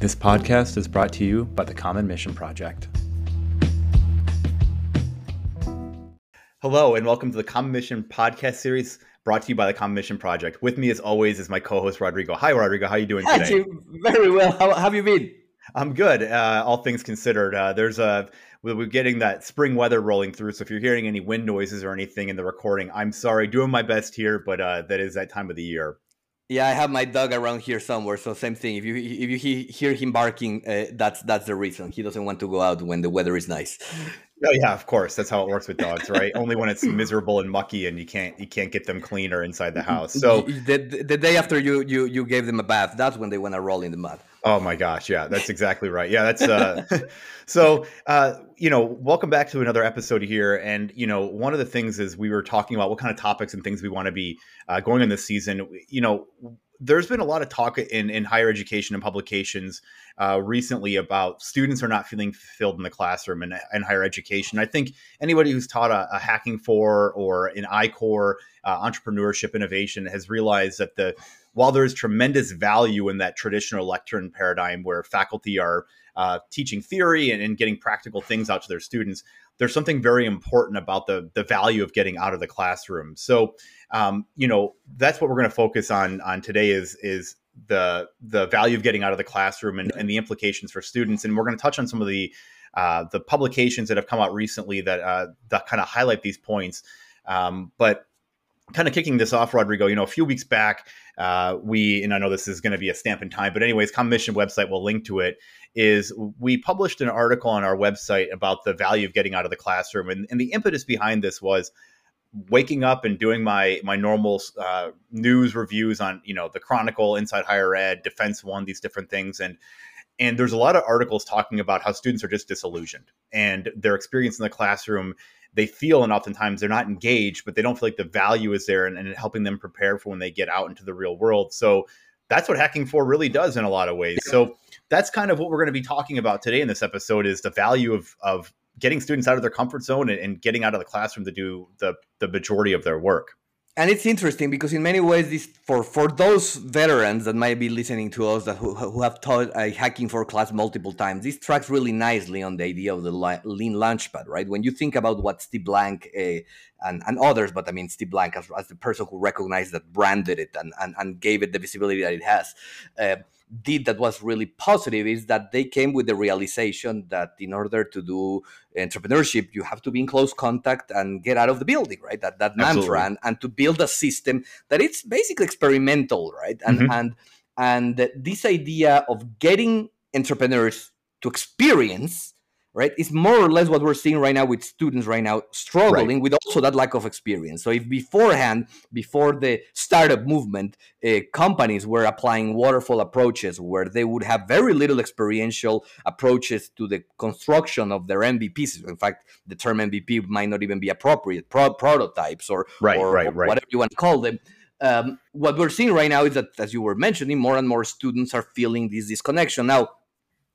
This podcast is brought to you by the Common Mission Project. Hello, and welcome to the Common Mission podcast series brought to you by the Common Mission Project. With me, as always, is my co-host Rodrigo. Hi, Rodrigo. How are you doing today? Actually, very well. How have you been? I'm good. Uh, all things considered, uh, there's a we're getting that spring weather rolling through. So if you're hearing any wind noises or anything in the recording, I'm sorry. Doing my best here, but uh, that is that time of the year. Yeah, I have my dog around here somewhere. So same thing. If you if you hear him barking, uh, that's that's the reason. He doesn't want to go out when the weather is nice. Oh yeah, of course. That's how it works with dogs, right? Only when it's miserable and mucky and you can't you can't get them clean or inside the house. So the, the day after you you you gave them a bath, that's when they want to roll in the mud. Oh my gosh, yeah, that's exactly right. Yeah, that's uh so uh you know, welcome back to another episode here and you know, one of the things is we were talking about what kind of topics and things we want to be uh, going on this season. You know, there's been a lot of talk in, in higher education and publications uh, recently about students are not feeling fulfilled in the classroom and in, higher education. I think anybody who's taught a, a hacking for or an I-Corps uh, entrepreneurship innovation has realized that the while there's tremendous value in that traditional lectern paradigm where faculty are uh, teaching theory and, and getting practical things out to their students, there's something very important about the the value of getting out of the classroom. So, um, you know, that's what we're going to focus on on today is is the the value of getting out of the classroom and, and the implications for students. And we're going to touch on some of the uh, the publications that have come out recently that uh, that kind of highlight these points. Um, but kind of kicking this off, Rodrigo, you know, a few weeks back, uh, we, and I know this is going to be a stamp in time, but anyways, Common Mission website will link to it is we published an article on our website about the value of getting out of the classroom. And, and the impetus behind this was waking up and doing my my normal uh, news reviews on you know the Chronicle, Inside Higher Ed, Defense One, these different things, and and there's a lot of articles talking about how students are just disillusioned and their experience in the classroom. They feel and oftentimes they're not engaged, but they don't feel like the value is there and, and helping them prepare for when they get out into the real world. So that's what hacking for really does in a lot of ways. So that's kind of what we're going to be talking about today in this episode is the value of of getting students out of their comfort zone and, getting out of the classroom to do the the majority of their work. And it's interesting because in many ways this for for those veterans that might be listening to us that who, who have taught a hacking for class multiple times this tracks really nicely on the idea of the lean launchpad right? When you think about what steve blank uh, and, and others but i mean steve blank as, as the person who recognized that branded it and, and, and gave it the visibility that it has uh, did that was really positive is that they came with the realization that in order to do entrepreneurship you have to be in close contact and get out of the building right? That that mantra and, and to build a system that it's basically experimental right? And mm-hmm. and and this idea of getting entrepreneurs to experience right? It's more or less what we're seeing right now with students right now struggling right. with also that lack of experience. So if beforehand before the startup movement uh, companies were applying waterfall approaches where they would have very little experiential approaches to the construction of their mvps in fact the term mvp might not even be appropriate pro- prototypes or, right, or, right, or whatever you want to call them um, what we're seeing right now is that as you were mentioning more and more students are feeling this disconnection. Now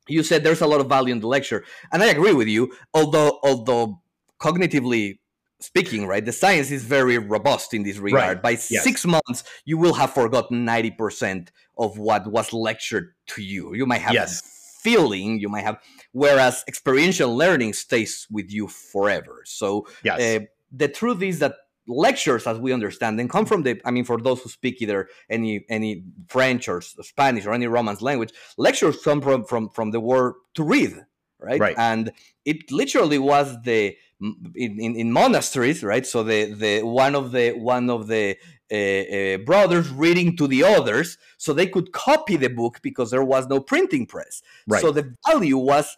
you said there's a lot of value in the lecture and i agree with you although although cognitively speaking right the science is very robust in this regard right. by yes. six months you will have forgotten 90% of what was lectured to you you might have yes. feeling you might have whereas experiential learning stays with you forever so yes. uh, the truth is that lectures as we understand them come from the i mean for those who speak either any any french or spanish or any romance language lectures come from from from the word to read right, right. and it literally was the in, in, in monasteries right so the the one of the one of the uh, uh, brothers reading to the others so they could copy the book because there was no printing press right. so the value was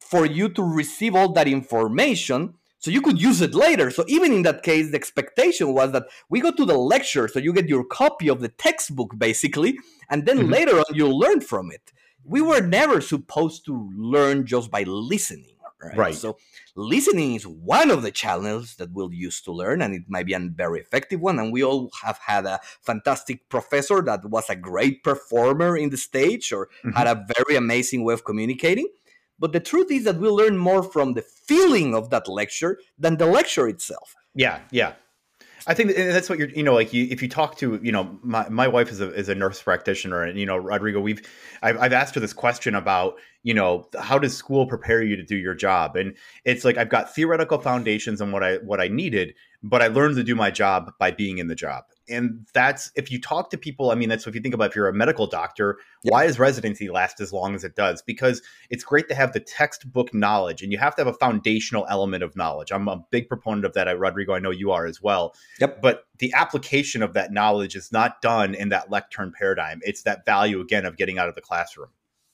for you to receive all that information so you could use it later. So even in that case, the expectation was that we go to the lecture, so you get your copy of the textbook basically, and then mm-hmm. later on you'll learn from it. We were never supposed to learn just by listening. Right? right. So listening is one of the channels that we'll use to learn, and it might be a very effective one. And we all have had a fantastic professor that was a great performer in the stage or mm-hmm. had a very amazing way of communicating. But the truth is that we learn more from the feeling of that lecture than the lecture itself. Yeah, yeah. I think that's what you're, you know, like you, if you talk to, you know, my, my wife is a, is a nurse practitioner and, you know, Rodrigo, we've, I've, I've asked her this question about, you know, how does school prepare you to do your job? And it's like, I've got theoretical foundations on what I, what I needed, but I learned to do my job by being in the job. And that's if you talk to people i mean that's if you think about if you're a medical doctor why does residency last as long as it does? Because it's great to have the textbook knowledge and you have to have a foundational element of knowledge. I'm a big proponent of that rodrigo. I know you are as well. Yep. But the application of that knowledge is not done in that lectern paradigm. It's that value again of getting out of the classroom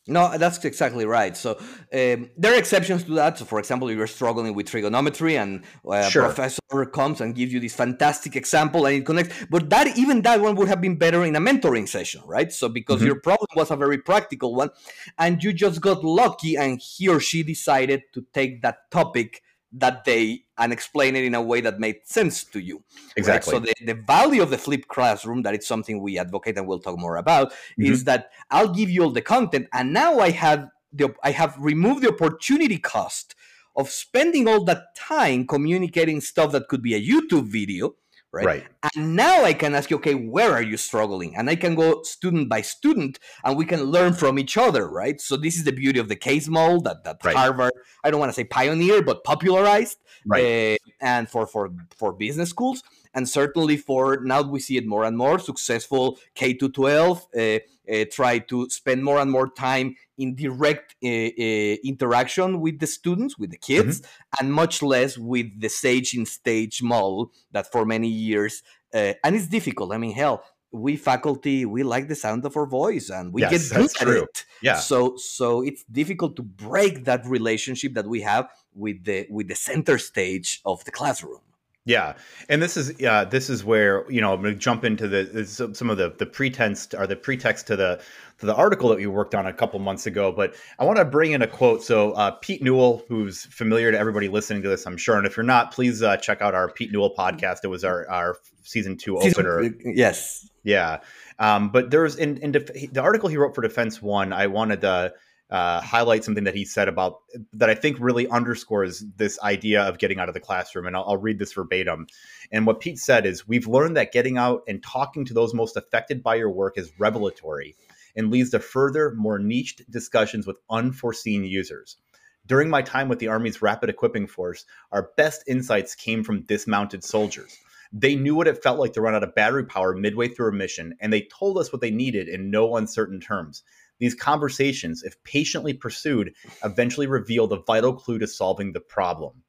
no, that's exactly right. So um, there are exceptions to that. So, for example, you're struggling with trigonometry and a sure. professor comes and gives you this fantastic example and it connects, but that even that one would have been better in a mentoring session, right? So because mm-hmm. your problem was a very practical one, and you just got lucky, and he or she decided to take that topic that day and explain it in a way that made sense to you. Exactly. Right? So the, the value of the flipped classroom, that it's something we advocate and we'll talk more about, mm-hmm. is that I'll give you all the content and now I have the I have removed the opportunity cost of spending all that time communicating stuff that could be a YouTube video right? right? And now I can ask you, okay, where are you struggling? And I can go student by student and we can learn from each other, right? So this is the beauty of the case model that, that right. Harvard, I don't want to say pioneer, but popularized. Right. Uh, and for, for, for business schools. And certainly for now we see it more and more successful K to 12 uh, uh, try to spend more and more time in direct uh, interaction with the students, with the kids, mm-hmm. and much less with the sage in stage model that for many years, uh, and it's difficult. I mean, hell, we faculty we like the sound of our voice and we yes, get good at true. it yeah so so it's difficult to break that relationship that we have with the with the center stage of the classroom yeah, and this is yeah, this is where you know I'm going to jump into the some of the the pretense or the pretext to the to the article that we worked on a couple months ago. But I want to bring in a quote. So uh, Pete Newell, who's familiar to everybody listening to this, I'm sure, and if you're not, please uh, check out our Pete Newell podcast. It was our our season two season, opener. Yes. Yeah. Um, but there's in, in def- the article he wrote for Defense One. I wanted to uh, highlight something that he said about that I think really underscores this idea of getting out of the classroom. And I'll, I'll, read this verbatim. And what Pete said is We've learned that getting out and talking to those most affected by your work is revelatory and leads to further, more niched discussions with unforeseen users. During my time with the Army's Rapid Equipping Force, our best insights came from dismounted soldiers. They knew what it felt like to run out of battery power midway through a mission, and they told us what they needed in no uncertain terms. These conversations, if patiently pursued, eventually reveal the vital clue to solving the problem.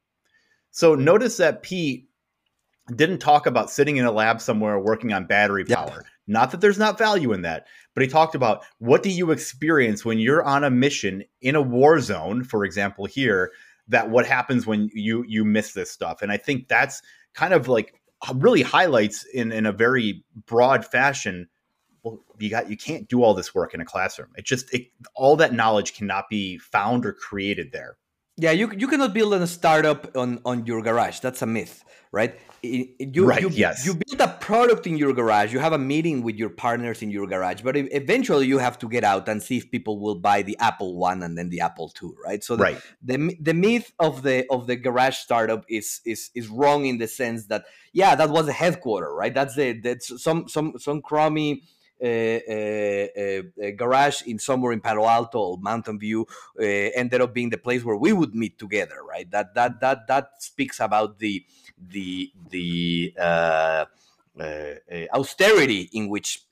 So notice that Pete didn't talk about sitting in a lab somewhere working on battery power. Yep. Not that there's not value in that, but he talked about what do you experience when you're on a mission in a war zone, for example, here, that what happens when you you miss this stuff. And I think that's kind of like really highlights in in a very broad fashion well you got you can't do all this work in a classroom. It just it, all that knowledge cannot be found or created there. Yeah you, you cannot build a startup on on your garage. That's a myth right? You, right, you, yes. you build a product in your garage. You have a meeting with your partners in your garage but eventually you have to get out and see if people will buy the apple one and then the apple two right? So the, right. the, the myth of the of the garage startup is is is wrong in the sense that yeah that was the headquarter right? That's the that's some some some crummy garage in somewhere in Palo Alto or Mountain View uh, ended up being the place where we would meet together, right? That that that that speaks about the the the uh, uh, austerity in which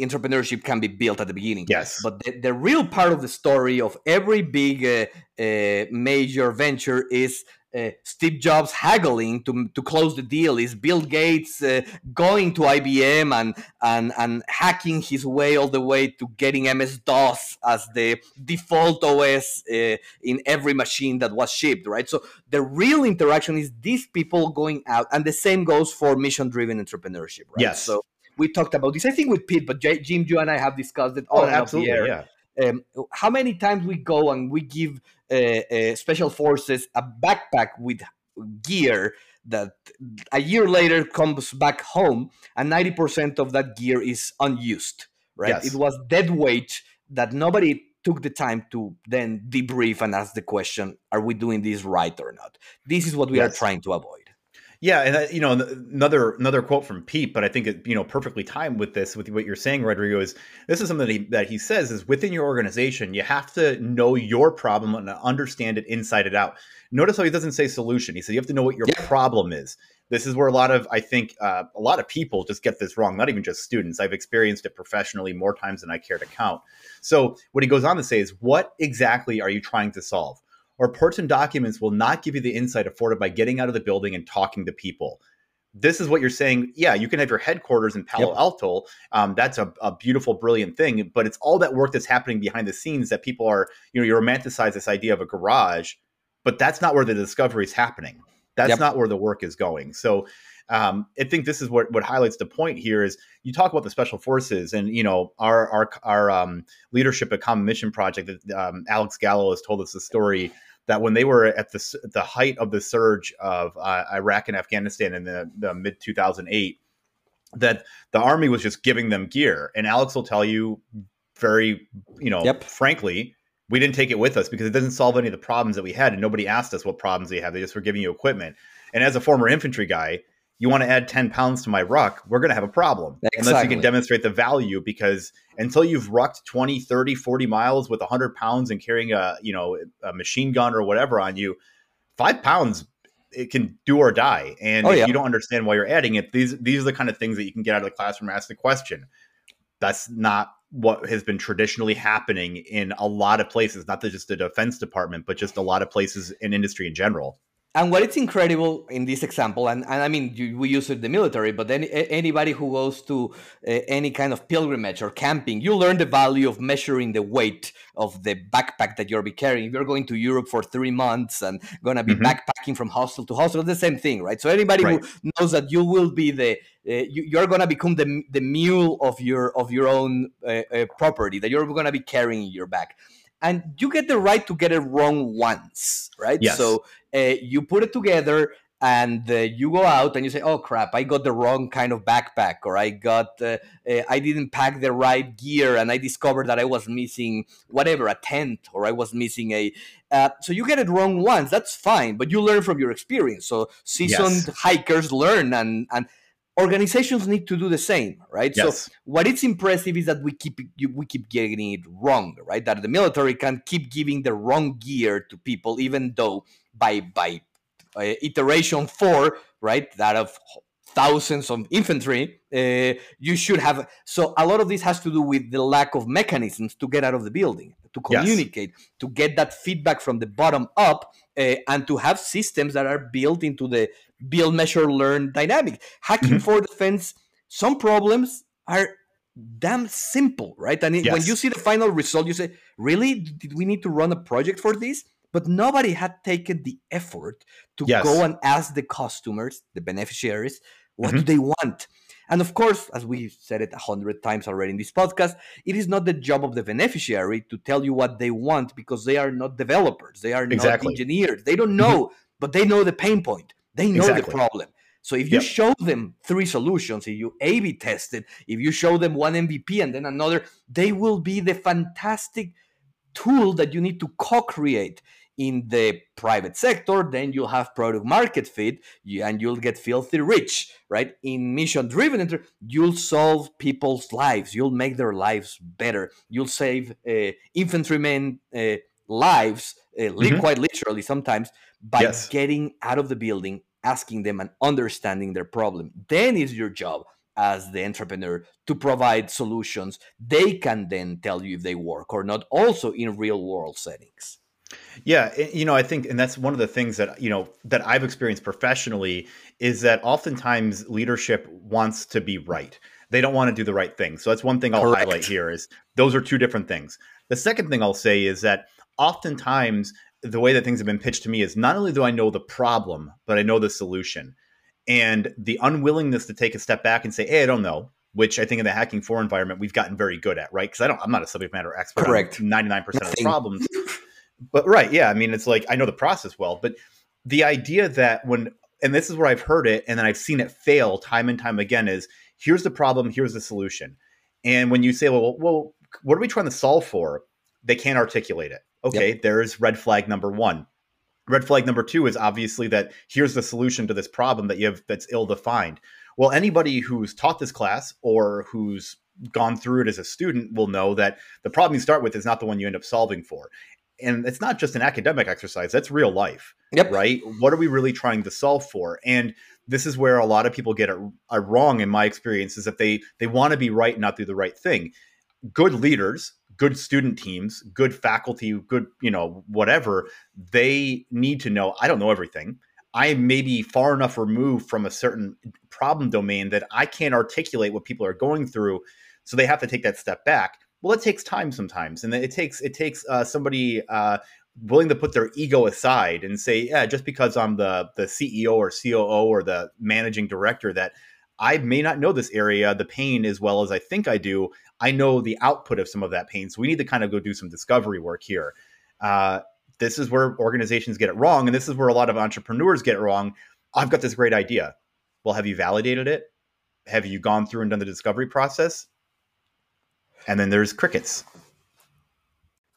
entrepreneurship can be built at the beginning. Yes. But the, the real part of the story of every big uh, uh, major venture is uh, Steve Jobs haggling to, to close the deal is Bill Gates uh, going to IBM and, and and hacking his way all the way to getting MS DOS as the default OS uh, in every machine that was shipped, right? So the real interaction is these people going out, and the same goes for mission driven entrepreneurship, right? Yes. So we talked about this, I think, with Pete, but J- Jim, you and I have discussed it all oh, absolutely, Yeah. Um, how many times we go and we give uh, uh, special forces a backpack with gear that a year later comes back home and 90% of that gear is unused right yes. it was dead weight that nobody took the time to then debrief and ask the question are we doing this right or not this is what we yes. are trying to avoid Yeah, and uh, you know another another quote from Pete, but I think it you know perfectly timed with this with what you're saying, Rodrigo. Is this is something that he, that he says is within your organization, you have to know your problem and understand it inside and out. Notice how he doesn't say solution; he said you have to know what your yeah. problem is. This is where a lot of I think uh, a lot of people just get this wrong. Not even just students. I've experienced it professionally more times than I care to count. So what he goes on to say is, what exactly are you trying to solve? Reports and documents will not give you the insight afforded by getting out of the building and talking to people. This is what you're saying. Yeah, you can have your headquarters in Palo yep. Alto. Um, that's a, a, beautiful, brilliant thing. But it's all that work that's happening behind the scenes that people are, you know, you romanticize this idea of a garage, but that's not where the discovery is happening. That's yep. not where the work is going. So um, I think this is what what highlights the point here is you talk about the special forces and you know our our our um, leadership at Common Mission Project. Um, Alex Gallo has told us the story that when they were at the the height of the surge of uh, Iraq and Afghanistan in the, the mid 2008, that the army was just giving them gear. And Alex will tell you very, you know, yep. frankly, we didn't take it with us because it doesn't solve any of the problems that we had, and nobody asked us what problems they have. They just were giving you equipment. And as a former infantry guy, you want to add 10 pounds to my ruck, we're going to have a problem exactly. unless you can demonstrate the value because until you've rucked 20, 30, 40 miles with 100 pounds and carrying a, you know, a machine gun or whatever on you, five pounds it can do or die. And oh, if yeah. you don't understand why you're adding it, these these are the kind of things that you can get out of the classroom ask the question. That's not what has been traditionally happening in a lot of places, not just the defense department, but just a lot of places in industry in general and what is incredible in this example, and, and I mean, you, we use it in the military, but any, anybody who goes to uh, any kind of pilgrimage or camping, you learn the value of measuring the weight of the backpack that you'll be carrying. If you're going to Europe for three months and going to be mm-hmm. backpacking from hostel to hostel, the same thing, right? So anybody right. who knows that you will be the uh, you, are going to become the, the mule of your of your own uh, uh property that you're going to be carrying in your back and you get the right to get it wrong once, right? Yes. So uh, you put it together and uh, you go out and you say, "Oh crap, I got the wrong kind of backpack, or I got, uh, uh, I didn't pack the right gear, and I discovered that I was missing whatever a tent, or I was missing a." Uh, so you get it wrong once, that's fine, but you learn from your experience. So seasoned yes. hikers learn, and and organizations need to do the same right yes. so what is impressive is that we keep we keep getting it wrong right that the military can keep giving the wrong gear to people even though by by uh, iteration 4 right that of thousands of infantry uh, you should have so a lot of this has to do with the lack of mechanisms to get out of the building to communicate yes. to get that feedback from the bottom up uh, and to have systems that are built into the build, measure, learn dynamic. Hacking mm-hmm. for defense, some problems are damn simple, right? And yes. when you see the final result, you say, really? Did we need to run a project for this? But nobody had taken the effort to yes. go and ask the customers, the beneficiaries, what mm-hmm. do they want? And of course, as we said it a hundred times already in this podcast, it is not the job of the beneficiary to tell you what they want because they are not developers, they are exactly. not engineers, they don't know, mm-hmm. but they know the pain point. They know exactly. the problem. So if you yep. show them three solutions, if you A/B test it, if you show them one MVP and then another, they will be the fantastic tool that you need to co-create in the private sector. Then you'll have product market fit, and you'll get filthy rich, right? In mission-driven, you'll solve people's lives. You'll make their lives better. You'll save uh, infantrymen uh, lives, uh, mm-hmm. quite literally sometimes, by yes. getting out of the building asking them and understanding their problem. Then it's your job as the entrepreneur to provide solutions they can then tell you if they work or not, also in real world settings. Yeah, you know, I think, and that's one of the things that you know that I've experienced professionally is that oftentimes leadership wants to be right. They don't want to do the right thing. So that's one thing I'll Correct. highlight here is those are two different things. The second thing I'll say is that oftentimes the way that things have been pitched to me is not only do I know the problem, but I know the solution. And the unwillingness to take a step back and say, "Hey, I don't know," which I think in the hacking for environment we've gotten very good at, right? Because I don't, I'm not a subject matter expert. Correct. Ninety nine percent of the problems, but right, yeah. I mean, it's like I know the process well, but the idea that when and this is where I've heard it, and then I've seen it fail time and time again is here's the problem, here's the solution, and when you say, well, well, what are we trying to solve for? They can't articulate it Okay, yep. there's red flag number one. red flag number two is obviously that here's the solution to this problem that you have that's ill defined well anybody who's taught this class or who's gone through it as a student will know that the problem you start with is not the one you end up solving for and it's not just an academic exercise that's real life yep. right what are we really trying to solve for and this is where a lot of people get it wrong in my experience is that they they want to be right and not do the right thing good leaders good student teams good faculty good you know whatever they need to know i don't know everything. I may be far enough removed from a certain problem domain that i can't articulate what people are going through so they have to take that step back. Well it takes time sometimes and it takes it takes uh, somebody uh, willing to put their ego aside and say yeah just because i'm the the ceo or coo or the managing director that i may not know this area the pain as well as i think i do. I know the output of some of that pain so we need to kind of go do some discovery work here. Uh, this is where organizations get it wrong and this is where a lot of entrepreneurs get it wrong. I've got this great idea. Well have you validated it? Have you gone through and done the discovery process? And then there's crickets.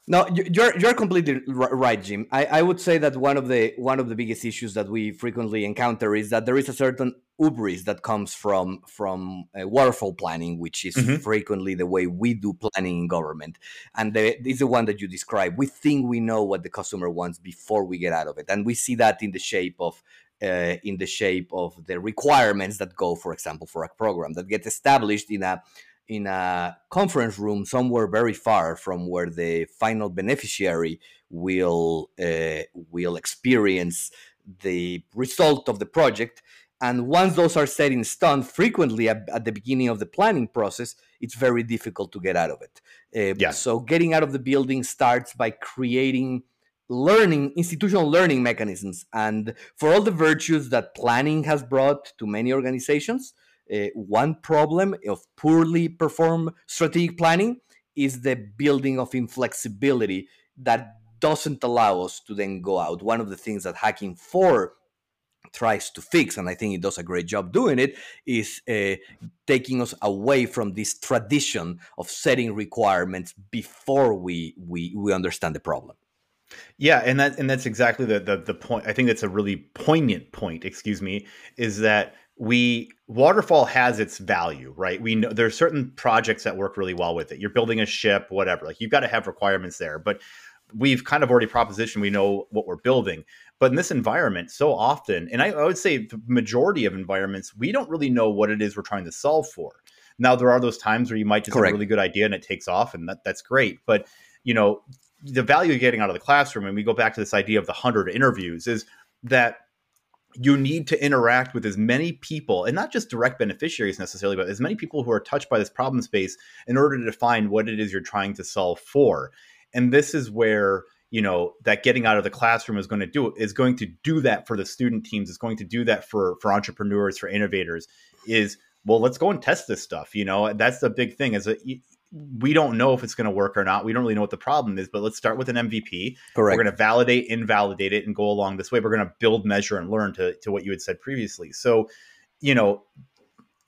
No, you're you're completely right, Jim. I, I would say that one of the one of the biggest issues that we frequently encounter is that there is a certain hubris that comes from from uh, waterfall planning, which is mm-hmm. frequently the way we do planning in government, and the, is the one that you describe. We think we know what the customer wants before we get out of it, and we see that in the shape of uh, in the shape of the requirements that go, for example, for a program that gets established in a in a conference room somewhere very far from where the final beneficiary will uh, will experience the result of the project and once those are set in stone frequently at, at, the beginning of the planning process it's very difficult to get out of it uh, yeah. so getting out of the building starts by creating learning institutional learning mechanisms and for all the virtues that planning has brought to many organizations uh, one problem of poorly performed strategic planning is the building of inflexibility that doesn't allow us to then go out. One of the things that Hacking 4 tries to fix, and I think it does a great job doing it, is uh, taking us away from this tradition of setting requirements before we we we understand the problem. Yeah, and that and that's exactly the, the the point. I think that's a really poignant point. Excuse me, is that we waterfall has its value right we know there's certain projects that work really well with it you're building a ship whatever like you've got to have requirements there but we've kind of already propositioned we know what we're building but in this environment so often and I, I would say the majority of environments we don't really know what it is we're trying to solve for. Now there are those times where you might just Correct. have a really good idea and it takes off and that, that's great. But you know the value of getting out of the classroom and we go back to this idea of the 100 interviews is that you need to interact with as many people and not just direct beneficiaries necessarily but as many people who are touched by this problem space in order to define what it is you're trying to solve for. And this is where you know that getting out of the classroom is going to do is going to do that for the student teams is going to do that for for entrepreneurs for innovators is well let's go and test this stuff you know that's the big thing is that we don't know if it's going to work or not. We don't really know what the problem is, but let's start with an MVP. Correct. We're going to validate, invalidate it, and go along this way. We're going to build, measure, and learn to, to what you had said previously. So, you know,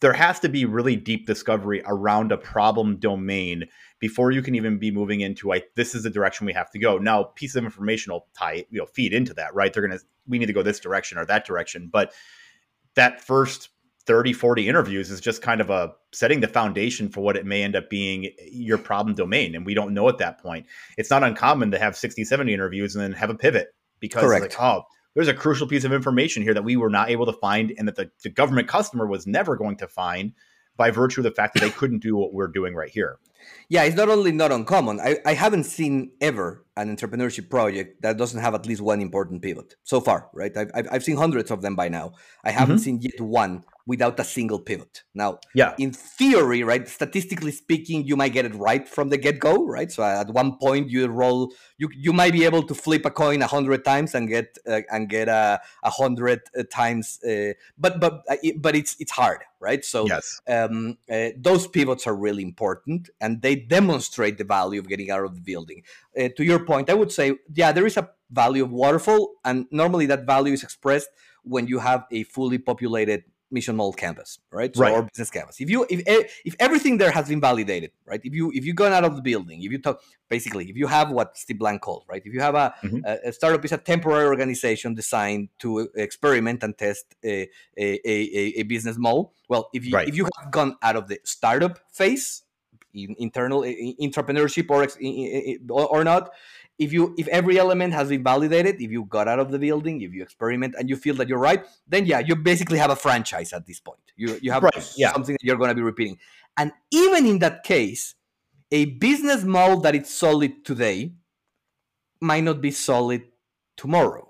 there has to be really deep discovery around a problem domain before you can even be moving into like this is the direction we have to go. Now, piece of information will tie, you know, feed into that, right? They're going to we need to go this direction or that direction, but that first 30 40 interviews is just kind of a setting the foundation for what it may end up being eh, your problem domain and we don't know at that point it's not uncommon to have 60 70 interviews and then have a pivot because like oh there's a crucial piece of information here that we were not able to find and that the, the government customer was never going to find by virtue of the fact that they couldn't do what we're doing right here. Yeah it's not only not uncommon. I, I haven't seen ever an entrepreneurship project that doesn't have at least one important pivot so far right? I've, I've seen hundreds of them by now. I haven't mm-hmm. seen yet one without a single pivot. Now, yeah. in theory, right, statistically speaking, you might get it right from the get-go, right? So at one point you roll you you might be able to flip a coin a hundred times and get uh, and get a uh, hundred uh, times uh, but but uh, but it's it's hard, right? So yes. um, uh, those pivots are really important and they demonstrate the value of getting out of the building. to your point, I would say yeah, there is a value of waterfall and normally that value is expressed when you have a fully populated mission model canvas, right? So, Right. Or business canvas. If you if e- if everything there has been validated, right? If you if you gone out of the building, if you talk basically, if you have what Steve Blank called, right? If you have a, Mhm. a, a startup is a temporary organization designed to experiment and test a a, a, a- business model. Well, if you Right. if you have gone out of the startup phase, in, internal i- i- entrepreneurship or or not, if you if every element has been validated, if you got out of the building, if you experiment and you feel that you're right, then yeah, you basically have a franchise at this point. You you have Right, yeah. something that you're going to be repeating. And even in that case, a business model that is solid today might not be solid tomorrow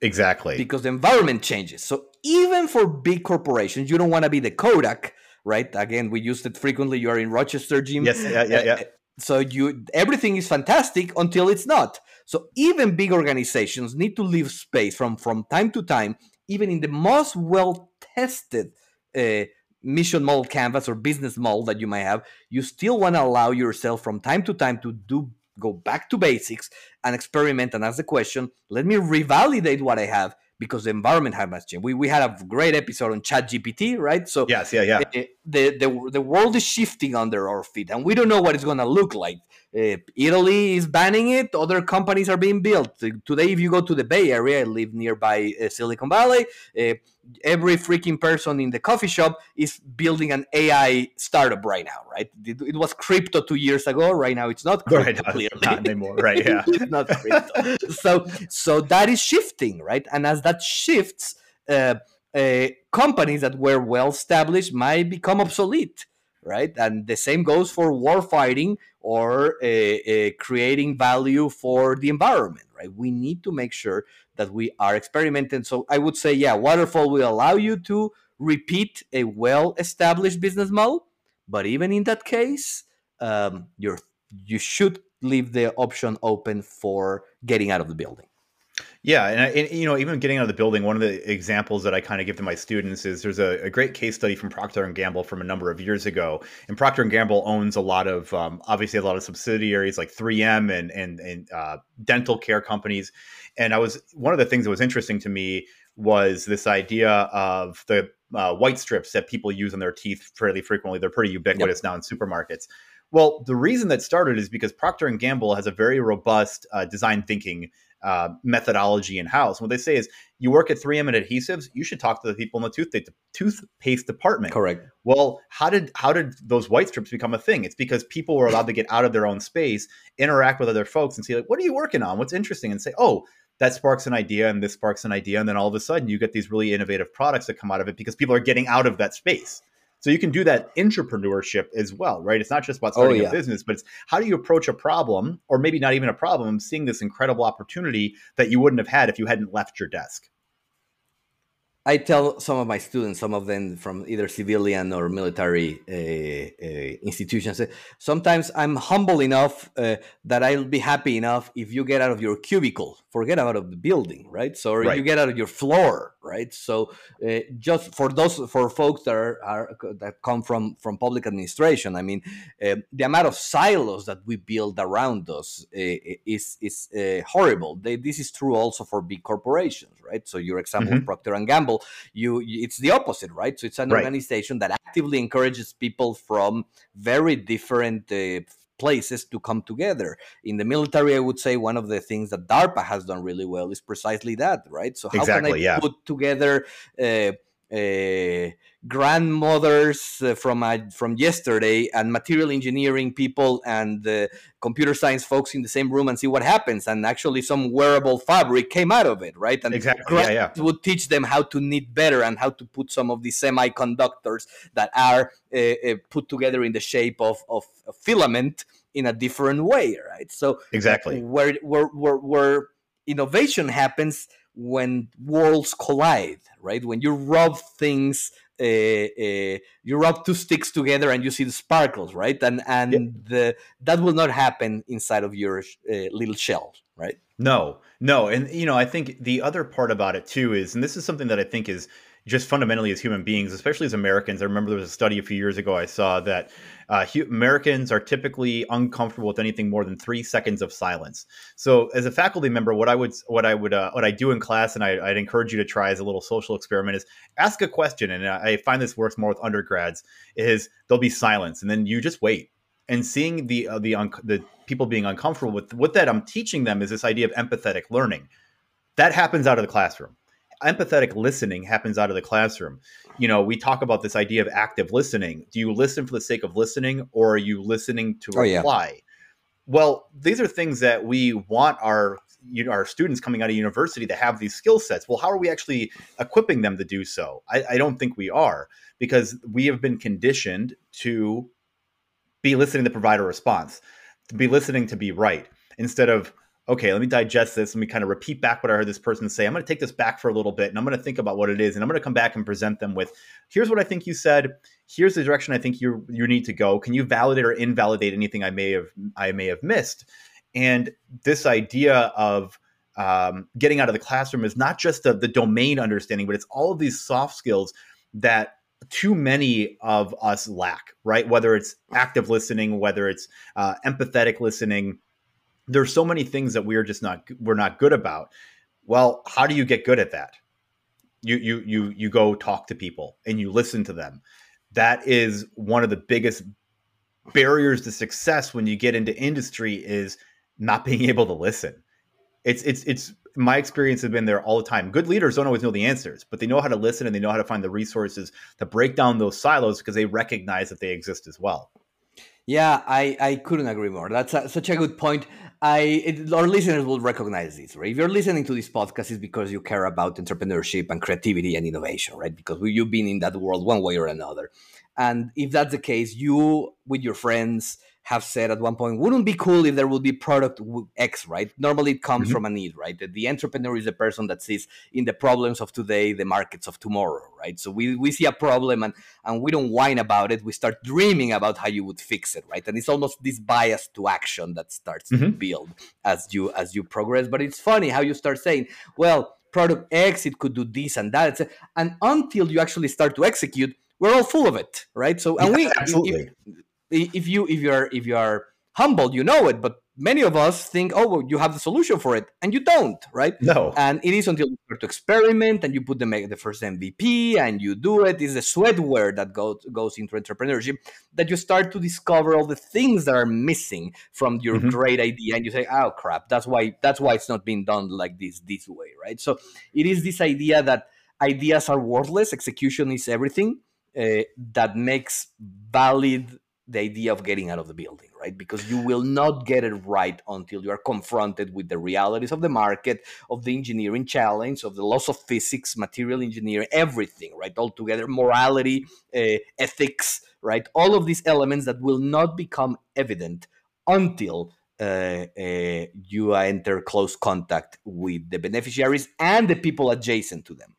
Exactly. because the environment changes. So even for big corporations, you don't want to be the Kodak, right? Again, we used it frequently. You are in Rochester, Jim. Yes, yeah, yeah, yeah. Eh, eh, So you everything is fantastic until it's not. So even big organizations need to leave space from from time to time, even in the most well tested uh, mission model canvas or business model that you might have. You still want to allow yourself from time to time to do go back to basics and experiment and ask the question. Let me revalidate what I have because the environment has changed. We we had a great episode on Chat GPT, right? So yes, yeah, yeah. uh, the, the the world is shifting under our feet and we don't know what it's going to look like uh, italy is banning it other companies are being built today if you go to the bay area i live nearby uh, silicon valley uh, every freaking person in the coffee shop is building an ai startup right now right it, it was crypto two years ago right now it's not crypto Right, clearly not anymore. Right, yeah. not crypto. so so that is shifting, right? And as that shifts, uh, uh, companies that were well established might become obsolete, right? And the same goes for war fighting or uh, uh, creating value for the environment, right? We need to make sure that we are experimenting. So I would say, yeah, waterfall will allow you to repeat a well-established business model, but even in that case, um, you're you should leave the option open for getting out of the building. Yeah, and, I, and you know, even getting out of the building, one of the examples that I kind of give to my students is there's a, a great case study from Procter and Gamble from a number of years ago. And Procter and Gamble owns a lot of, um, obviously, a lot of subsidiaries like 3M and and and uh, dental care companies. And I was one of the things that was interesting to me was this idea of the uh, white strips that people use on their teeth fairly frequently. They're pretty ubiquitous now in supermarkets. Well, the reason that started is because Procter and Gamble has a very robust uh, design thinking uh, methodology in house. What they say is, you work at 3M and adhesives, you should talk to the people in the toothpaste toothpaste department. Correct. Well, how did how did those white strips become a thing? It's because people were allowed to get out of their own space, interact with other folks, and see like, what are you working on? What's interesting? And say, oh, that sparks an idea, and this sparks an idea, and then all of a sudden you get these really innovative products that come out of it because people are getting out of that space. So you can do that entrepreneurship as well, right? It's not just about oh, starting Oh, yeah. a business, but it's how do you approach a problem, or maybe not even a problem, seeing this incredible opportunity that you wouldn't have had if you hadn't left your desk. I tell some of my students, some of them from either civilian or military uh, uh, institutions, uh, sometimes I'm humble enough uh, that I'll be happy enough if you get out of your cubicle, forget out of the building, right? So or Right. you get out of your floor, right? So uh, just for those for folks that are, are that come from from public administration, I mean, uh, the amount of silos that we build around us uh, is is uh, horrible. They, this is true also for big corporations, right? So your example, Mhm. Procter and Gamble, you, you it's the opposite, right? So it's an Right. organization that actively encourages people from very different. Uh, places to come together in the military i would say one of the things that darpa has done really well is precisely that right so how Exactly, can i yeah. put together uh, uh, grandmothers uh, from uh, from yesterday and material engineering people and uh, computer science folks in the same room and see what happens and actually some wearable fabric came out of it right and Exactly, yeah, yeah. would teach them how to knit better and how to put some of these semiconductors that are uh, uh, put together in the shape of, of a filament in a different way right so Exactly. where where where, where innovation happens when worlds collide right? When you rub things uh, uh, you rub two sticks together and you see the sparkles right? And and the, that will not happen inside of your uh, little shell right? No, no, and you know, I think the other part about it too is, and this is something that I think is just fundamentally as human beings, especially as Americans. I remember there was a study a few years ago I saw that uh, Americans are typically uncomfortable with anything more than three seconds of silence. So, as a faculty member, what I would what I would uh, what I do in class, and I, would encourage you to try as a little social experiment, is ask a question. And I find this works more with undergrads. Is there'll be silence, and then you just wait. And seeing the uh, the un- the people being uncomfortable with what that I'm teaching them is this idea of empathetic learning. That happens out of the classroom empathetic listening happens out of the classroom. You know, we talk about this idea of active listening. Do you listen for the sake of listening or are you listening to reply? Oh, yeah. Well, these are things that we want our you know, our students coming out of university to have these skill sets. Well, how are we actually equipping them to do so? I, I don't think we are because we have been conditioned to be listening to provide a response, to be listening to be right instead of okay, let me digest this. Let me kind of repeat back what I heard this person say. I'm going to take this back for a little bit and I'm going to think about what it is. And I'm going to come back and present them with here's what I think you said. Here's the direction I think you you need to go. Can you validate or invalidate anything I may have I may have missed? And this idea of um, getting out of the classroom is not just the, the domain understanding, but it's all of these soft skills that too many of us lack, right? Whether it's active listening, whether it's uh, empathetic listening, there's so many things that we're just not we're not good about. Well how do you get good at that? You you you you go talk to people and you listen to them. That is one of the biggest barriers to success when you get into industry is not being able to listen. It's it's it's my experience has been there all the time. Good leaders don't always know the answers but they know how to listen and they know how to find the resources to break down those silos because they recognize that they exist as well. Yeah, I, I couldn't agree more. That's a, such a good point. I it, our listeners will recognize this, right? If you're listening to this podcast, it's because you care about entrepreneurship and creativity and innovation, right? Because you've been in that world one way or another. And if that's the case, you with your friends have said at one point, wouldn't be cool if there would be product X, right? Normally it comes mm-hmm. from a need, right? The, the, entrepreneur is the person that sees in the problems of today the markets of tomorrow, right? So we, we see a problem and, and we don't whine about it. We start dreaming about how you would fix it, right? And it's almost this bias to action that starts mm-hmm. to build as you as you progress. But it's funny how you start saying, well, product X, it could do this and that. And until you actually start to execute, we're all full of it, right? So and yeah, we absolutely. If, if you if you're if you are humble, you know it, but many of us think, oh, well, you have the solution for it, and you don't, right? No. And it is until you start to experiment and you put the the first MVP and you do it. it. Is the sweatware that goes goes into entrepreneurship that you start to discover all the things that are missing from your mm-hmm. great idea, and you say, oh crap, that's why that's why it's not being done like this this way, right? So it is this idea that ideas are worthless, execution is everything. Uh, that makes valid the idea of getting out of the building, right? Because you will not get it right until you are confronted with the realities of the market, of the engineering challenge, of the laws of physics, material engineering, everything, right? All together, morality, uh, ethics, right? All of these elements that will not become evident until uh, uh, you enter close contact with the beneficiaries and the people adjacent to them.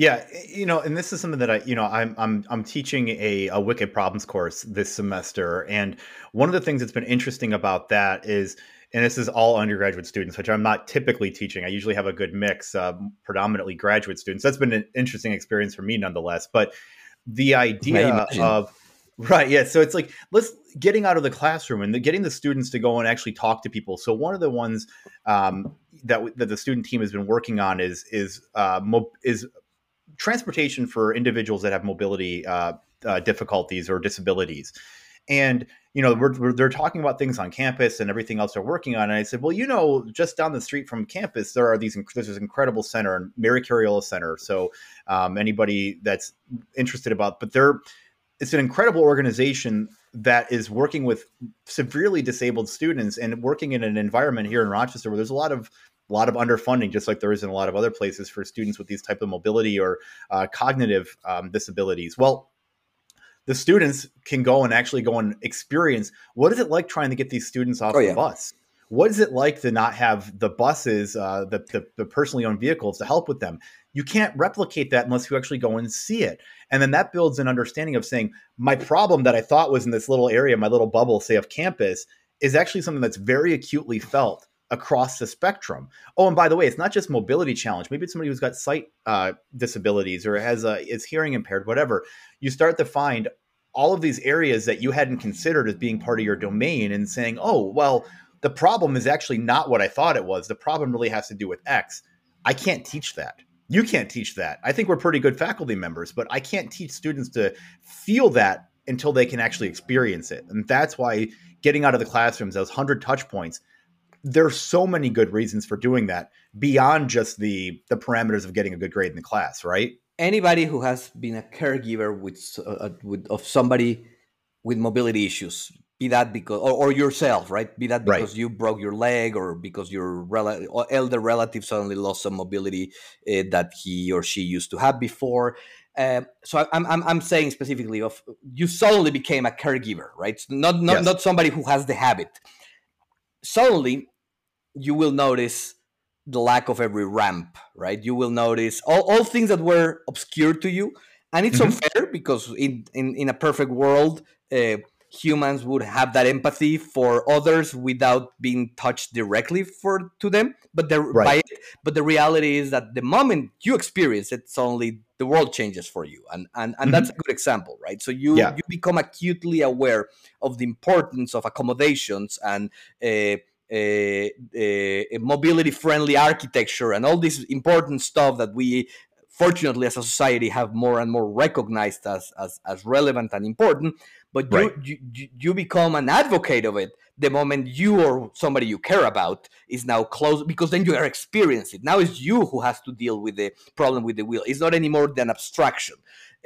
Yeah, you know, and this is something that I, you know, I'm I'm I'm teaching a, a wicked problems course this semester, and one of the things that's been interesting about that is, and this is all undergraduate students, which I'm not typically teaching. I usually have a good mix, uh, predominantly graduate students. That's been an interesting experience for me, nonetheless. But the idea of Right. Yeah. So it's like let's getting out of the classroom and the, getting the students to go and actually talk to people. So one of the ones um, that that the student team has been working on is is uh, mo- is transportation for individuals that have mobility uh, uh, difficulties or disabilities. And you know, we're, we're, they're talking about things on campus and everything else they're working on. And I said, well, you know, just down the street from campus, there are these there's this incredible center, and Mary Cariola Center. So um, anybody that's interested about, but they're it's an incredible organization that is working with severely disabled students and working in an environment here in Rochester where there's a lot of a lot of underfunding, just like there is in a lot of other places for students with these type of mobility or uh, cognitive um, disabilities. Well, the students can go and actually go and experience what is it like trying to get these students off oh, the yeah. bus. What is it like to not have the buses, uh, the, the, the personally owned vehicles to help with them? You can't replicate that unless you actually go and see it. And then that builds an understanding of saying, my problem that I thought was in this little area, my little bubble, say, of campus, is actually something that's very acutely felt across the spectrum. Oh, and by the way, it's not just mobility challenge. Maybe it's somebody who's got sight uh, disabilities or has a is hearing impaired, whatever. You start to find all of these areas that you hadn't considered as being part of your domain, and saying, "Oh, well, the problem is actually not what I thought it was. The problem really has to do with X. I can't teach that. You can't teach that. I think we're pretty good faculty members, but I can't teach students to feel that until they can actually experience it. And that's why getting out of the classrooms, those 100 touch points, there's so many good reasons for doing that beyond just the the parameters of getting a good grade in the class, right? Anybody who has been a caregiver with, uh, uh with of somebody with mobility issues, be that because or, or yourself, right? Be that because right. you broke your leg or because your rel- elder relative suddenly lost some mobility uh, that he or she used to have before. Uh, so I'm, I'm, I'm saying specifically of you suddenly became a caregiver, right? Not not, yes. not somebody who has the habit. Suddenly, you will notice the lack of every ramp, right? You will notice all, all things that were obscure to you, and it's mm-hmm. unfair because in, in in a perfect world, uh, humans would have that empathy for others without being touched directly for to them but the right. it, but the reality is that the moment you experience it suddenly the world changes for you and and, and mm-hmm. that's a good example right so you yeah. you become acutely aware of the importance of accommodations and uh, mobility friendly architecture and all this important stuff that we fortunately as a society have more and more recognized as as, as relevant and important. But right. you, you you become an advocate of it the moment you or somebody you care about is now close because then you are experiencing it. Now it's you who has to deal with the problem with the wheel. It's not anymore than abstraction.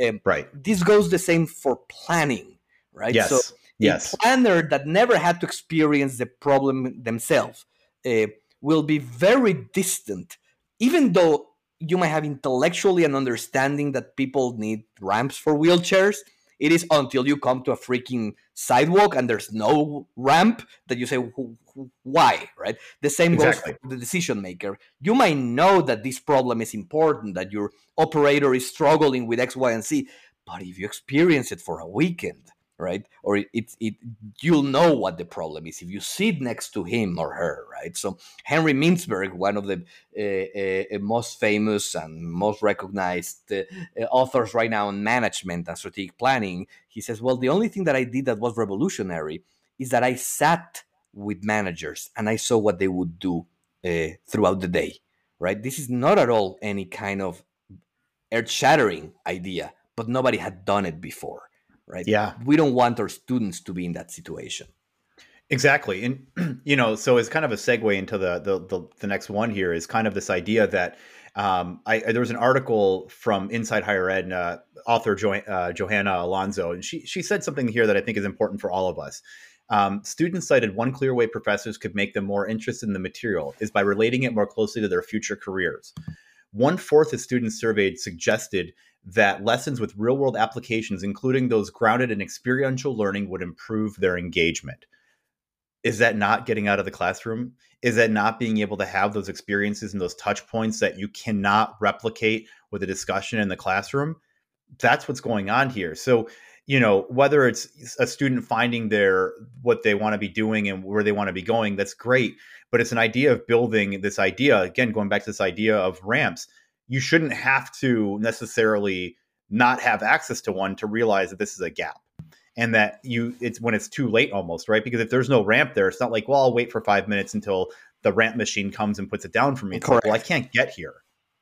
Um, right. this goes the same for planning right? Yes. so yes. a planner that never had to experience the problem themselves uh, will be very distant even though you might have intellectually an understanding that people need ramps for wheelchairs it is until you come to a freaking sidewalk and there's no ramp that you say, why? Right? The same exactly. goes for the decision maker. You might know that this problem is important, that your operator is struggling with X, Y, and Z, but if you experience it for a weekend, right? Or it, it, it you'll know what the problem is if you sit next to him or her right? So henry mintzberg one of the uh, uh, most famous and most recognized uh, authors right now on management and strategic planning he says well the only thing that i did that was revolutionary is that i sat with managers and i saw what they would do throughout the day right? This is not at all any kind of earth-shattering idea but nobody had done it before right? Yeah. We don't want our students to be in that situation. Exactly. And you know, so it's kind of a segue into the the the, the next one here is kind of this idea that um, I, there was an article from Inside Higher Ed, uh, author jo- uh, Johanna Alonso, and she she said something here that I think is important for all of us. Um, students cited one clear way professors could make them more interested in the material is by relating it more closely to their future careers. One fourth of students surveyed suggested that lessons with real world applications, including those grounded in experiential learning, would improve their engagement. Is that not getting out of the classroom? Is that not being able to have those experiences and those touch points that you cannot replicate with a discussion in the classroom? That's what's going on here. So, you know, whether it's a student finding their what they want to be doing and where they want to be going, that's great. But it's an idea of building this idea, again, going back to this idea of ramps you shouldn't have to necessarily not have access to one to realize that this is a gap. And that you it's when it's too late almost right? Because if there's no ramp there it's not like well i'll wait for five minutes until the ramp machine comes and puts it down for me. It's like, well i can't get here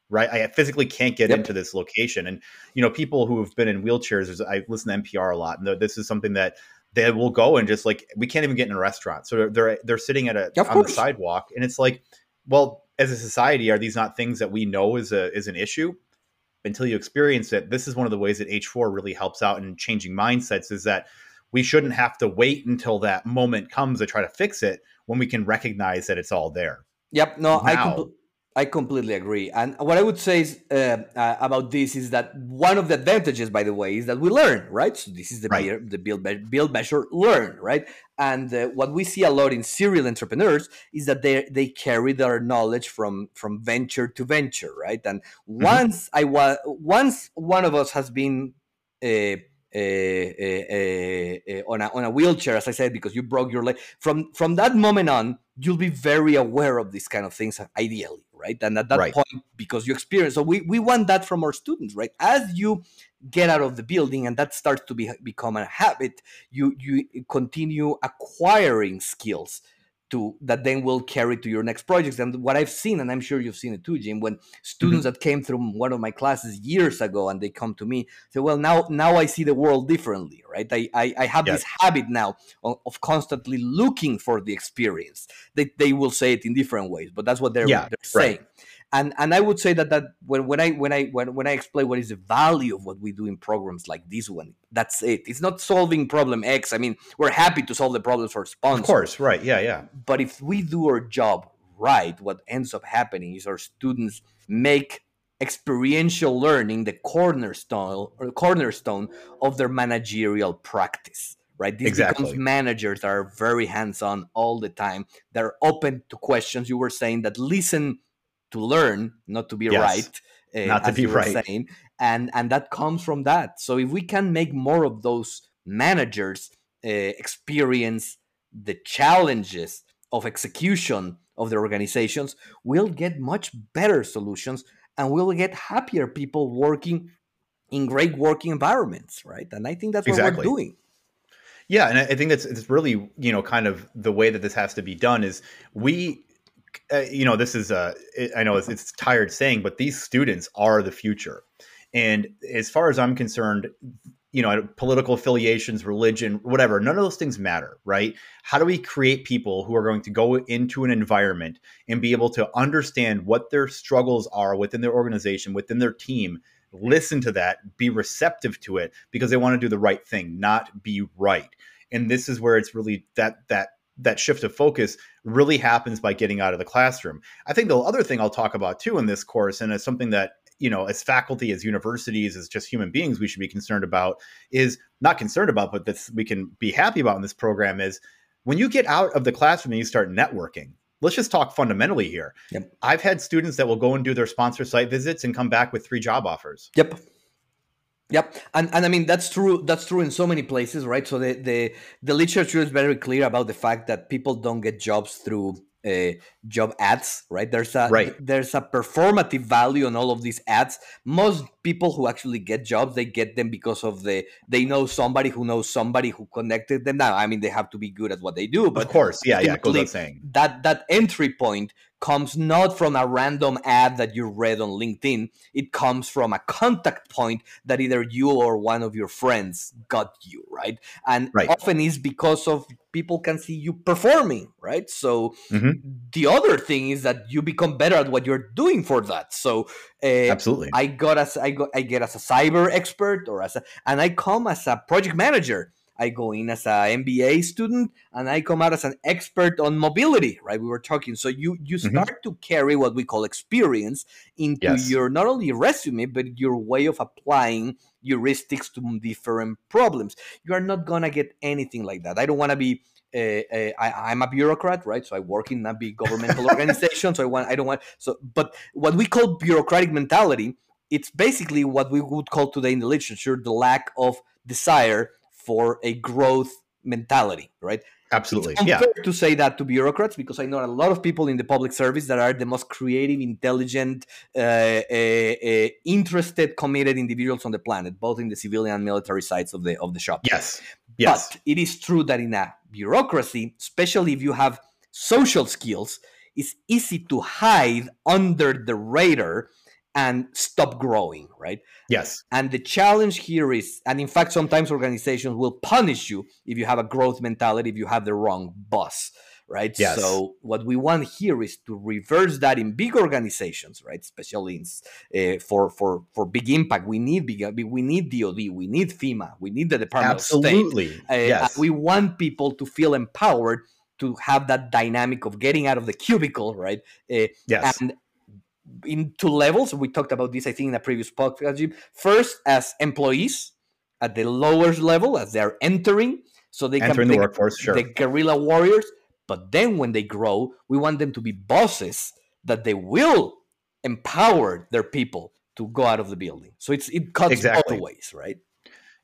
right? I physically can't get yep. into this location. And you know people who have been in wheelchairs i listen to npr a lot and this is something that they will go and just like we can't even get in a restaurant. So they're they're sitting at a on the sidewalk and it's like well as a society, are these not things that we know is a is an issue? Until you experience it, this is one of the ways that H4 really helps out in changing mindsets is that we shouldn't have to wait until that moment comes to try to fix it when we can recognize that it's all there. Yep. No, now, I compl- I completely agree. And what I would say is, uh, uh, about this is that one of the advantages, by the way, is that we learn, right? So this is the, right. the build, build, measure, learn, right? And uh, what we see a lot in serial entrepreneurs is that they they carry their knowledge from from venture to venture, right? And mm-hmm. once I was once one of us has been uh, uh, uh, on a on a wheelchair, as I said, because you broke your leg. From from that moment on, you'll be very aware of these kind of things ideally right? And at that right. point because you experience so we, we want that from our students right? As you get out of the building and that starts to be become a habit you you continue acquiring skills to that then will carry to your next projects. And what I've seen, and I'm sure you've seen it too, Jim, when students mm-hmm. that came through one of my classes years ago and they come to me, say, "Well, now now I see the world differently, right? I I, I have yes. this habit now of, of, constantly looking for the experience." They they will say it in different ways, but that's what they're, yeah, they're saying. And and I would say that that when, when I when I when, when I explain what is the value of what we do in programs like this one, that's it. It's not solving problem X. I mean, we're happy to solve the problems for sponsors. Of course, right? Yeah, yeah. But if we do our job right, what ends up happening is our students make experiential learning the cornerstone or cornerstone of their managerial practice right? These exactly. becomes managers that are very hands-on all the time. They're open to questions. You were saying that listen to learn, not to be yes. right. Uh, not to be right. Saying. And and that comes from that. So if we can make more of those managers uh, experience the challenges of execution of their organizations, we'll get much better solutions and we'll get happier people working in great working environments, right? And I think that's what exactly. we're doing. Yeah, and I think that's it's really you know kind of the way that this has to be done is we uh, you know, this is uh, I know it's, it's tired saying, but these students are the future. And as far as I'm concerned, you know, political affiliations, religion, whatever, none of those things matter, right? How do we create people who are going to go into an environment and be able to understand what their struggles are within their organization, within their team, listen to that, be receptive to it because they want to do the right thing, not be right. And this is where it's really that that that shift of focus really happens by getting out of the classroom. I think the other thing I'll talk about too in this course, and it's something that you know, as faculty, as universities, as just human beings, we should be concerned about is not concerned about, but that we can be happy about in this program is when you get out of the classroom and you start networking. Let's just talk fundamentally here. Yep. I've had students that will go and do their sponsor site visits and come back with three job offers. Yep. Yep, and and I mean that's true. That's true in so many places, right? So the the the literature is very clear about the fact that people don't get jobs through uh, job ads, right? There's a right. there's a performative value on all of these ads. Most people who actually get jobs, they get them because of the they know somebody who knows somebody who connected them. Now, I mean, they have to be good at what they do, but of course, yeah, yeah, goes saying that that entry point comes not from a random ad that you read on LinkedIn. It comes from a contact point that either you or one of your friends got you, right? And right. often is because of people can see you performing, right? So mm-hmm. the other thing is that you become better at what you're doing for that. So uh, absolutely, I got as I got I get as a cyber expert or as a, and I come as a project manager I go in as an MBA student and I come out as an expert on mobility, right? We were talking. So you you mm-hmm. start mm-hmm. to carry what we call experience into yes. your not only resume, but your way of applying heuristics to different problems. You are not gonna get anything like that. I don't want to be uh, uh, I, am a bureaucrat, right? So I work in a big governmental organization. So I want, I don't want. So, but what we call bureaucratic mentality, it's basically what we would call today in the literature the lack of desire for a growth mentality, right? Absolutely. It's yeah. to say that to bureaucrats because I know a lot of people in the public service that are the most creative, intelligent, uh, uh, uh, interested, committed individuals on the planet, both in the civilian and military sides of the of the shop. Yes. Yes. But it is true that in a bureaucracy, especially if you have social skills, it's easy to hide under the radar and stop growing, right? Yes. And the challenge here is, and in fact, sometimes organizations will punish you if you have a growth mentality, if you have the wrong boss, right? Yes. So what we want here is to reverse that in big organizations, right? Especially in, uh, for for for big impact, we need big, we need DoD, we need FEMA, we need the Department Absolutely. of State. Uh, yes. We want people to feel empowered to have that dynamic of getting out of the cubicle, right? Uh, yes. And in two levels. We talked about this, I think, in a previous podcast. First, as employees at the lowest level, as they're entering, so they entering can the workforce, sure. the guerrilla warriors. But then, when they grow, we want them to be bosses that they will empower their people to go out of the building. So it's it cuts exactly. both ways, right?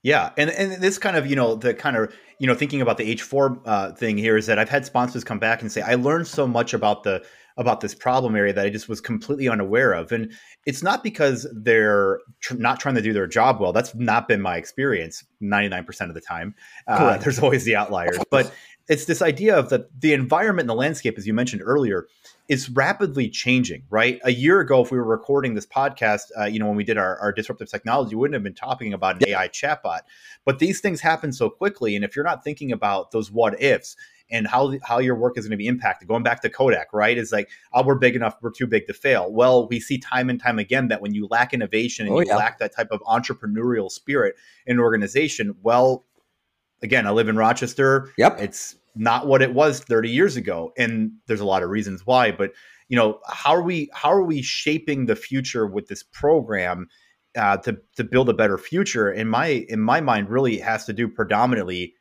Yeah, and and this kind of you know the kind of you know thinking about the H four uh, thing here is that I've had sponsors come back and say I learned so much about the about this problem area that I just was completely unaware of, and it's not because they're tr- not trying to do their job well. That's not been my experience ninety nine percent of the time. Uh, there's always the outliers, but it's this idea of that the environment and the landscape, as you mentioned earlier, is rapidly changing. Right, a year ago, if we were recording this podcast, uh, you know, when we did our, our disruptive technology, we wouldn't have been talking about an AI chatbot. But these things happen so quickly, and if you're not thinking about those what ifs and how how your work is going to be impacted, going back to Kodak, right? Is like, oh, we're big enough, we're too big to fail. Well, we see time and time again that when you lack innovation and oh, you yeah. lack that type of entrepreneurial spirit in an organization, well, again, I live in Rochester. Yep. It's not what it was 30 years ago. And there's a lot of reasons why, but you know, how are we how are we shaping the future with this program uh, to to build a better future? In my in my mind, really has to do predominantly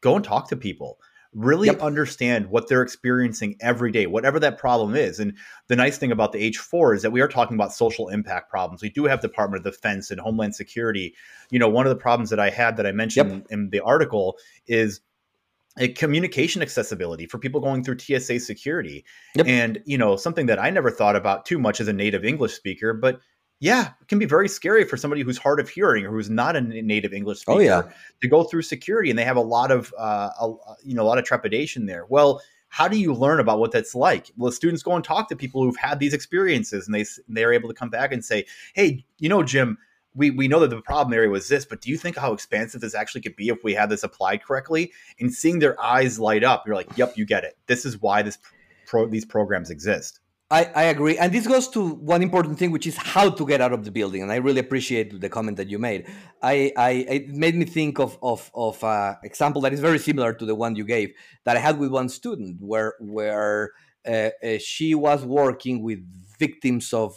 go and talk to people really yep. understand what they're experiencing every day, whatever that problem is. And the nice thing about the H4 is that we are talking about social impact problems. We do have Department of Defense and Homeland Security. You know, one of the problems that I had that I mentioned yep. in the article is a communication accessibility for people going through TSA security. Yep. And, you know, something that I never thought about too much as a native English speaker, but yeah, it can be very scary for somebody who's hard of hearing or who's not a native English speaker oh, yeah. to go through security, and they have a lot of uh, a, you know a lot of trepidation there. Well, how do you learn about what that's like? Well, students go and talk to people who've had these experiences, and they they're able to come back and say, "Hey, you know, Jim." We, we know that the problem area was this, but do you think how expansive this actually could be if we had this applied correctly? And seeing their eyes light up, you're like, "Yep, you get it. This is why this pro, these programs exist." I, I agree. And this goes to one important thing, which is how to get out of the building. And I really appreciate the comment that you made. I, I it made me think of of of an example that is very similar to the one you gave that I had with one student where where uh, uh, she was working with victims of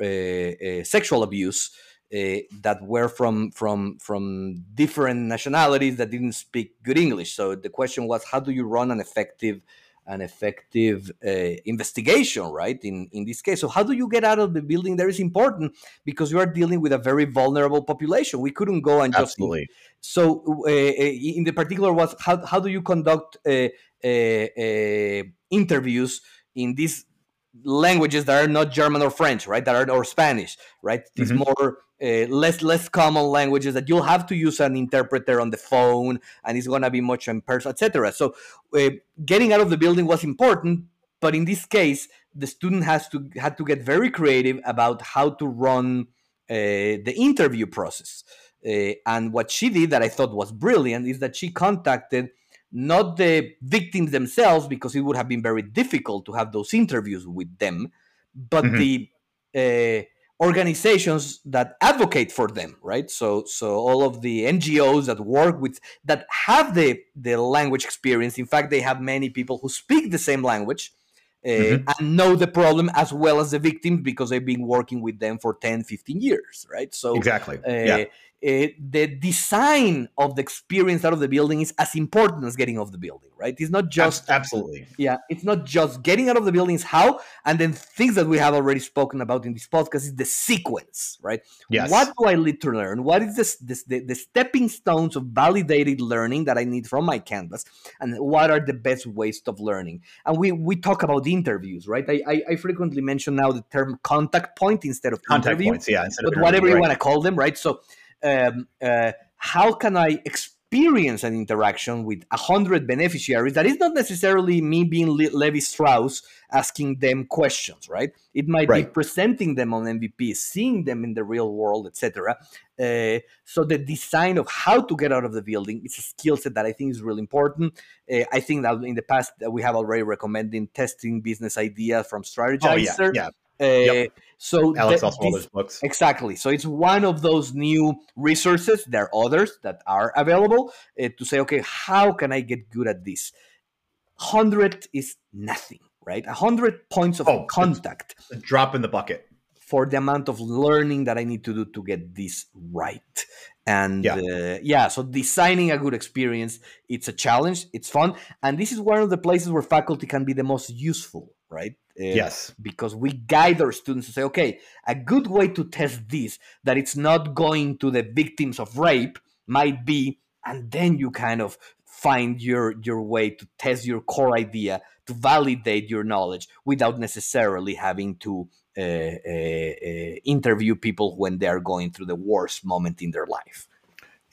uh, uh sexual abuse uh, that were from from from different nationalities that didn't speak good English. So the question was, how do you run an effective an effective uh, investigation, right? In in this case, so how do you get out of the building? There is important because you are dealing with a very vulnerable population. We couldn't go and just absolutely. So, uh, uh in the particular, was how how do you conduct uh, uh, uh, interviews in these languages that are not German or French, right? That are or Spanish, right? These mm-hmm. more uh, less less common languages that you'll have to use an interpreter on the phone, and it's gonna be much in person, etc. So, uh, getting out of the building was important, but in this case, the student has to had to get very creative about how to run uh, the interview process. Uh, and what she did that I thought was brilliant is that she contacted not the victims themselves because it would have been very difficult to have those interviews with them, but mm-hmm. the uh, organizations that advocate for them, right? So, so all of the NGOs that work with that have the the language experience. In fact, they have many people who speak the same language. Uh, mm-hmm. and know the problem as well as the victims because they've been working with them for 10 15 years right so exactly uh, yeah uh, the design of the experience out of the building is as important as getting off the building, right? It's not just absolutely, yeah, it's not just getting out of the building. Is how, and then things that we have already spoken about in this podcast is the sequence, right? Yes. What do I need to learn? What is this, this the, the stepping stones of validated learning that I need from my canvas, and what are the best ways of learning? And we we talk about interviews, right? I I, I frequently mention now the term contact point instead of contact interview, points, yeah, but whatever right. you want to call them, right? So um, uh, how can I experience an interaction with a hundred beneficiaries that is not necessarily me being Le- Levi Strauss asking them questions, right? It might right. be presenting them on MVP, seeing them in the real world, etc. Uh, so the design of how to get out of the building is a skill set that I think is really important. Uh, I think that in the past we have already recommended testing business ideas from Strategyzer. Oh, yeah, yeah. Uh, yep. So Alex th- this, books. Exactly. So it's one of those new resources. There are others that are available uh, to say, okay, how can I get good at this? Hundred is nothing, right? A hundred points of oh, contact. A drop in the bucket for the amount of learning that I need to do to get this right. And yeah. Uh, yeah, so designing a good experience, it's a challenge, it's fun, and this is one of the places where faculty can be the most useful right? Uh, yes. Because we guide our students to say, okay, a good way to test this, that it's not going to the victims of rape, might be, and then you kind of find your your way to test your core idea to validate your knowledge without necessarily having to uh, uh, uh, interview people when they are going through the worst moment in their life.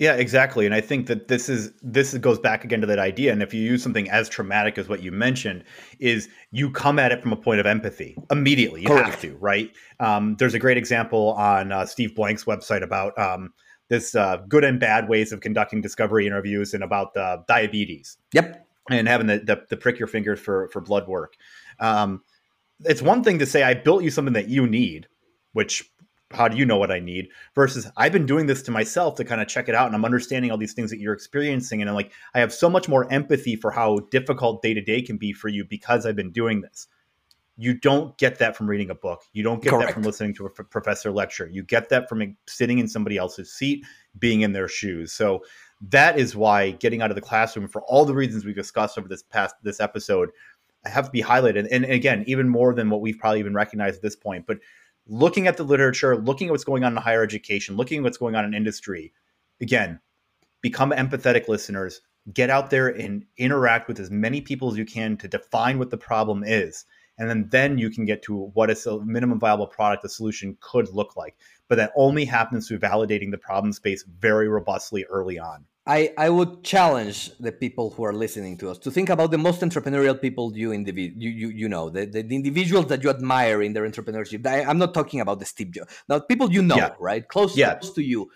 Yeah, exactly. And I think that this is this goes back again to that idea. And if you use something as traumatic as what you mentioned, is you come at it from a point of empathy immediately. You Correct. have to, right? Um, there's a great example on uh, Steve Blank's website about um, this uh, good and bad ways of conducting discovery interviews and about uh, diabetes. Yep. And having the, the, the prick your fingers for for blood work. Um, it's one thing to say I built you something that you need, which how do you know what I need? Versus I've been doing this to myself to kind of check it out and I'm understanding all these things that you're experiencing. And I'm like, I have so much more empathy for how difficult day to day can be for you because I've been doing this. You don't get that from reading a book. You don't get Correct. that from listening to a f- professor lecture. You get that from sitting in somebody else's seat, being in their shoes. So that is why getting out of the classroom, for all the reasons we've discussed over this past this episode, have to be highlighted. And, and again, even more than what we've probably even recognized at this point. But looking at the literature, looking at what's going on in higher education, looking at what's going on in industry, again, become empathetic listeners. Get out there and interact with as many people as you can to define what the problem is. And then, then you can get to what a minimum viable product, a solution could look like. But that only happens through validating the problem space very robustly early on. I, I would challenge the people who are listening to us to think about the most entrepreneurial people you individ- you, you, you know the, the, the, individuals that you admire in their entrepreneurship. I, am not talking about the Steve Jobs. Now people you know, yeah. right? Close, yeah. close to you.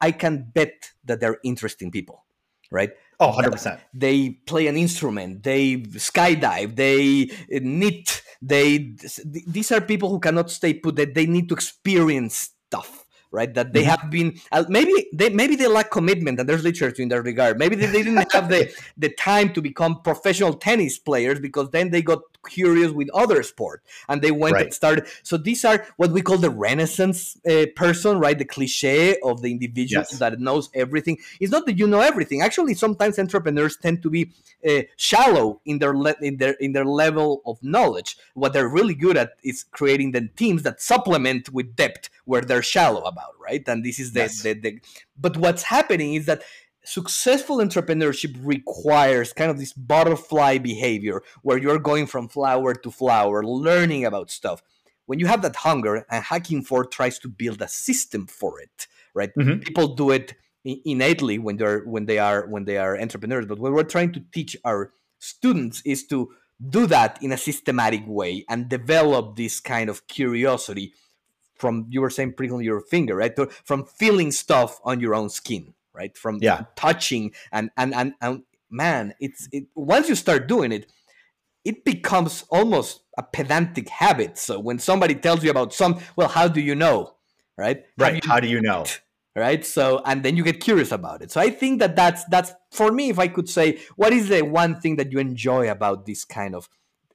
I can bet that they're interesting people, right? Oh, 100%. They play an instrument, they skydive, they knit, they these are people who cannot stay put that they need to experience stuff right? That they mm-hmm. have been uh, maybe they maybe they lack commitment, and there's literature in that regard. Maybe they, they didn't have the the time to become professional tennis players because then they got curious with other sport and they went right. and started. So these are what we call the Renaissance uh, person, right? The cliche of the individual yes. that knows everything. It's not that you know everything. Actually, sometimes entrepreneurs tend to be uh, shallow in their le- in their in their level of knowledge. What they're really good at is creating the teams that supplement with depth where they're shallow about, right? And this is the, yes. the, the but what's happening is that successful entrepreneurship requires kind of this butterfly behavior where you're going from flower to flower, learning about stuff. When you have that hunger, and Hacking For tries to build a system for it, right? Mm-hmm. People do it innately when they're when they are when they are entrepreneurs, but what we're trying to teach our students is to do that in a systematic way and develop this kind of curiosity from you were saying prickling your finger, right? From feeling stuff on your own skin, right? From yeah. touching and and and, and man, it's it once you start doing it, it becomes almost a pedantic habit. So when somebody tells you about some, well, how do you know, right? Right. How, do you know? Right. So and then you get curious about it. So I think that that's that's for me. If I could say, what is the one thing that you enjoy about this kind of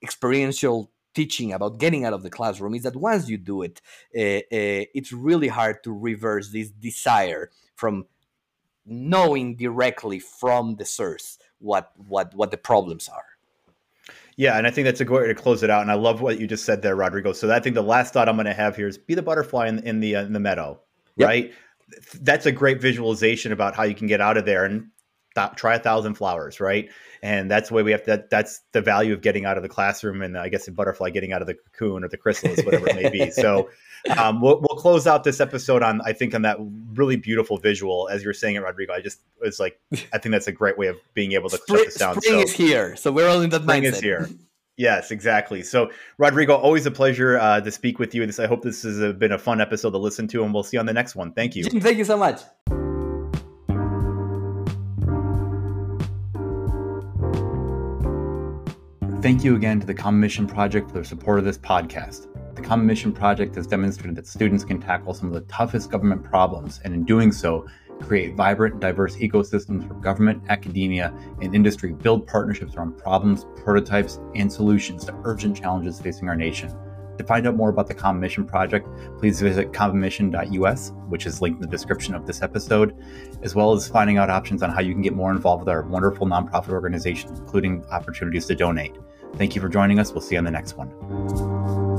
experiential teaching about getting out of the classroom is that once you do it, uh, uh, it's really hard to reverse this desire from knowing directly from the source what what what the problems are. Yeah, and I think that's a great way to close it out. And I love what you just said there, Rodrigo. So I think the last thought I'm going to have here is be the butterfly in, in the uh, in the meadow, yep. right? That's a great visualization about how you can get out of there and th- try a thousand flowers, right? And that's the way we have to, that, that's the value of getting out of the classroom and I guess the butterfly getting out of the cocoon or the chrysalis, whatever it may be. So um, we'll, we'll close out this episode on, I think on that really beautiful visual, as you're saying it, Rodrigo, I just, it's like, I think that's a great way of being able to spring, shut this down. Spring so, is here. So we're all in that spring mindset. is here. Yes, exactly. So, Rodrigo, always a pleasure uh, to speak with you. This, I hope this has uh, been a fun episode to listen to, and we'll see you on the next one. Thank you. Jim, thank you so much. Thank you again to the Common Mission Project for their support of this podcast. The Common Mission Project has demonstrated that students can tackle some of the toughest government problems, and in doing so, create vibrant diverse ecosystems for government, academia, and industry, build partnerships around problems, prototypes, and solutions to urgent challenges facing our nation. To find out more about the Common Mission Project, please visit commonmission.us, which is linked in the description of this episode, as well as finding out options on how you can get more involved with our wonderful nonprofit organization, including opportunities to donate. Thank you for joining us. We'll see you on the next one.